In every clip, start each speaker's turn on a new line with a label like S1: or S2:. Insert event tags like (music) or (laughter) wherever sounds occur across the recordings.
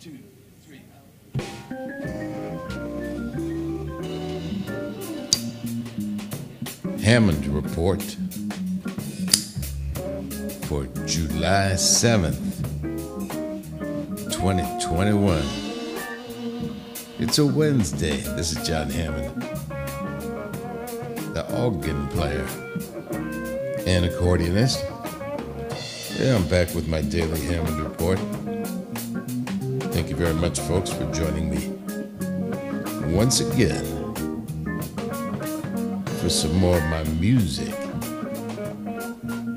S1: two, three. Hammond Report for July 7th, 2021. It's a Wednesday. This is John Hammond, the organ player and accordionist. Yeah, I'm back with my daily Hammond Report. Thank you very much, folks, for joining me once again for some more of my music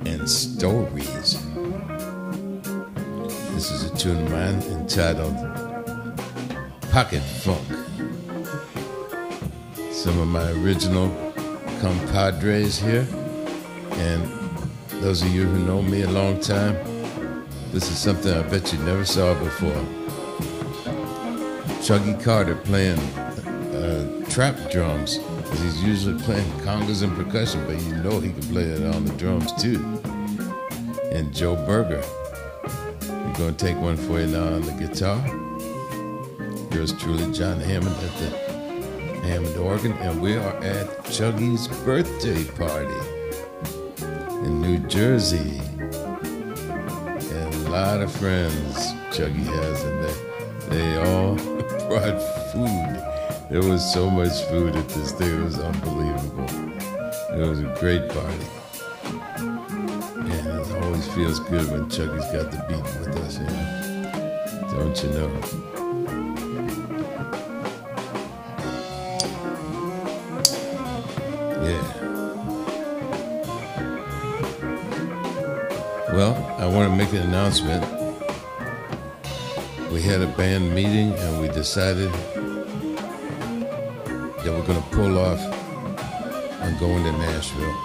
S1: and stories. This is a tune of mine entitled Pocket Funk. Some of my original compadres here, and those of you who know me a long time, this is something I bet you never saw before. Chuggy Carter playing uh, trap drums. He's usually playing congas and percussion, but you know he can play it on the drums too. And Joe Berger. We're going to take one for you now on the guitar. Yours truly, John Hammond at the Hammond organ, and we are at Chuggy's birthday party in New Jersey. And a lot of friends Chuggy has, and they, they all (laughs) brought food. There was so much food at this thing, it was unbelievable. It was a great party. And it always feels good when Chuggy's got the beat with us, you know? Don't you know? Yeah. Well, I want to make an announcement. We had a band meeting and we decided that we're going to pull off on going to Nashville.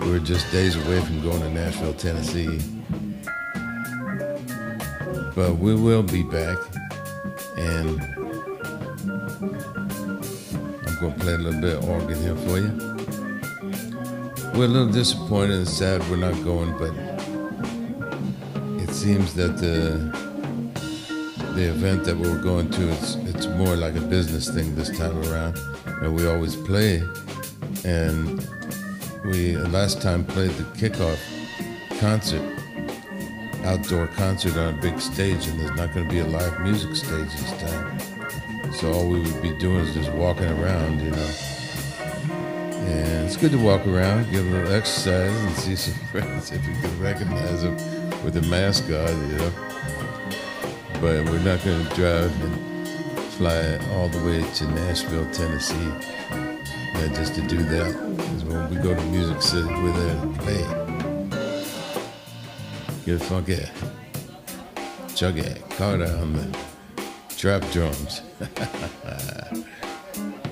S1: We were just days away from going to Nashville, Tennessee. But we will be back and I'm going to play a little bit of organ here for you. We're a little disappointed and sad we're not going, but it seems that the the event that we're going to it's it's more like a business thing this time around, and we always play. And we uh, last time played the kickoff concert, outdoor concert on a big stage, and there's not going to be a live music stage this time. So all we would be doing is just walking around, you know. And it's good to walk around, get a little exercise, and see some (laughs) friends if you can recognize them with the mask on, you know. But we're not going to drive and fly all the way to Nashville, Tennessee, just to do that. Because when we go to Music City, we're there to play. Get funky, chuggy, Carter on the trap drums. (laughs)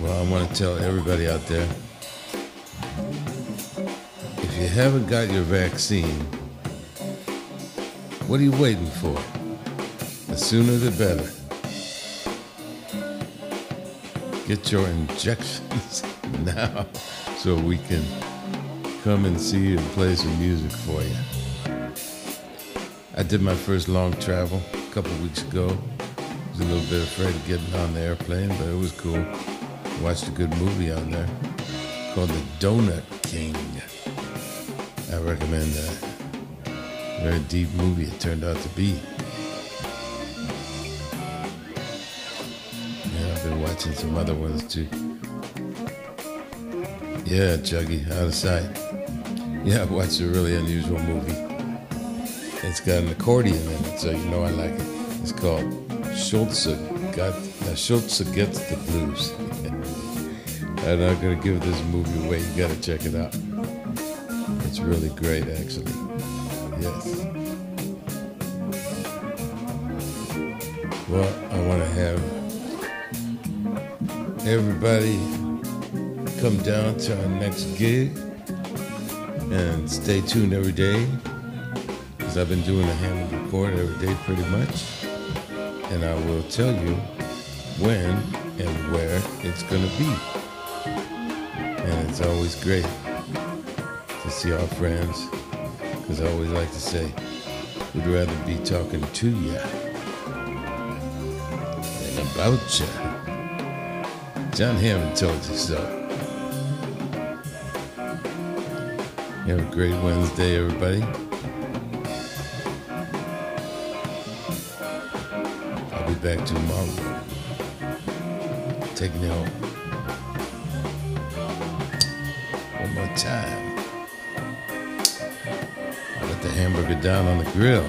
S1: Well, I want to tell everybody out there if you haven't got your vaccine, what are you waiting for? The sooner the better. Get your injections (laughs) now so we can come and see you and play some music for you. I did my first long travel a couple weeks ago. I was a little bit afraid of getting on the airplane, but it was cool. Watched a good movie on there called The Donut King. I recommend that. Very deep movie it turned out to be. Yeah, I've been watching some other ones too. Yeah, Chuggy, out of sight. Yeah, I watched a really unusual movie. It's got an accordion in it, so you know I like it. It's called Schultze got uh, gets the blues. (laughs) I'm not gonna give this movie away. You gotta check it out. It's really great, actually. Yes. Well, I want to have everybody come down to our next gig and stay tuned every day because I've been doing a Hammond report every day pretty much. And I will tell you when and where it's going to be. It's always great to see our friends, because I always like to say, we'd rather be talking to you than about you. John Hammond told you so. Have a great Wednesday, everybody. I'll be back tomorrow. Take you home. More time. I let the hamburger down on the grill.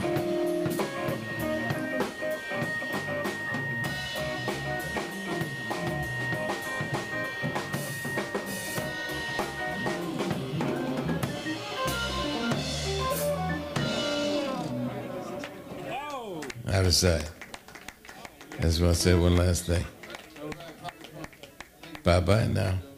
S1: Out of sight. I just want to say one last thing. Bye bye now.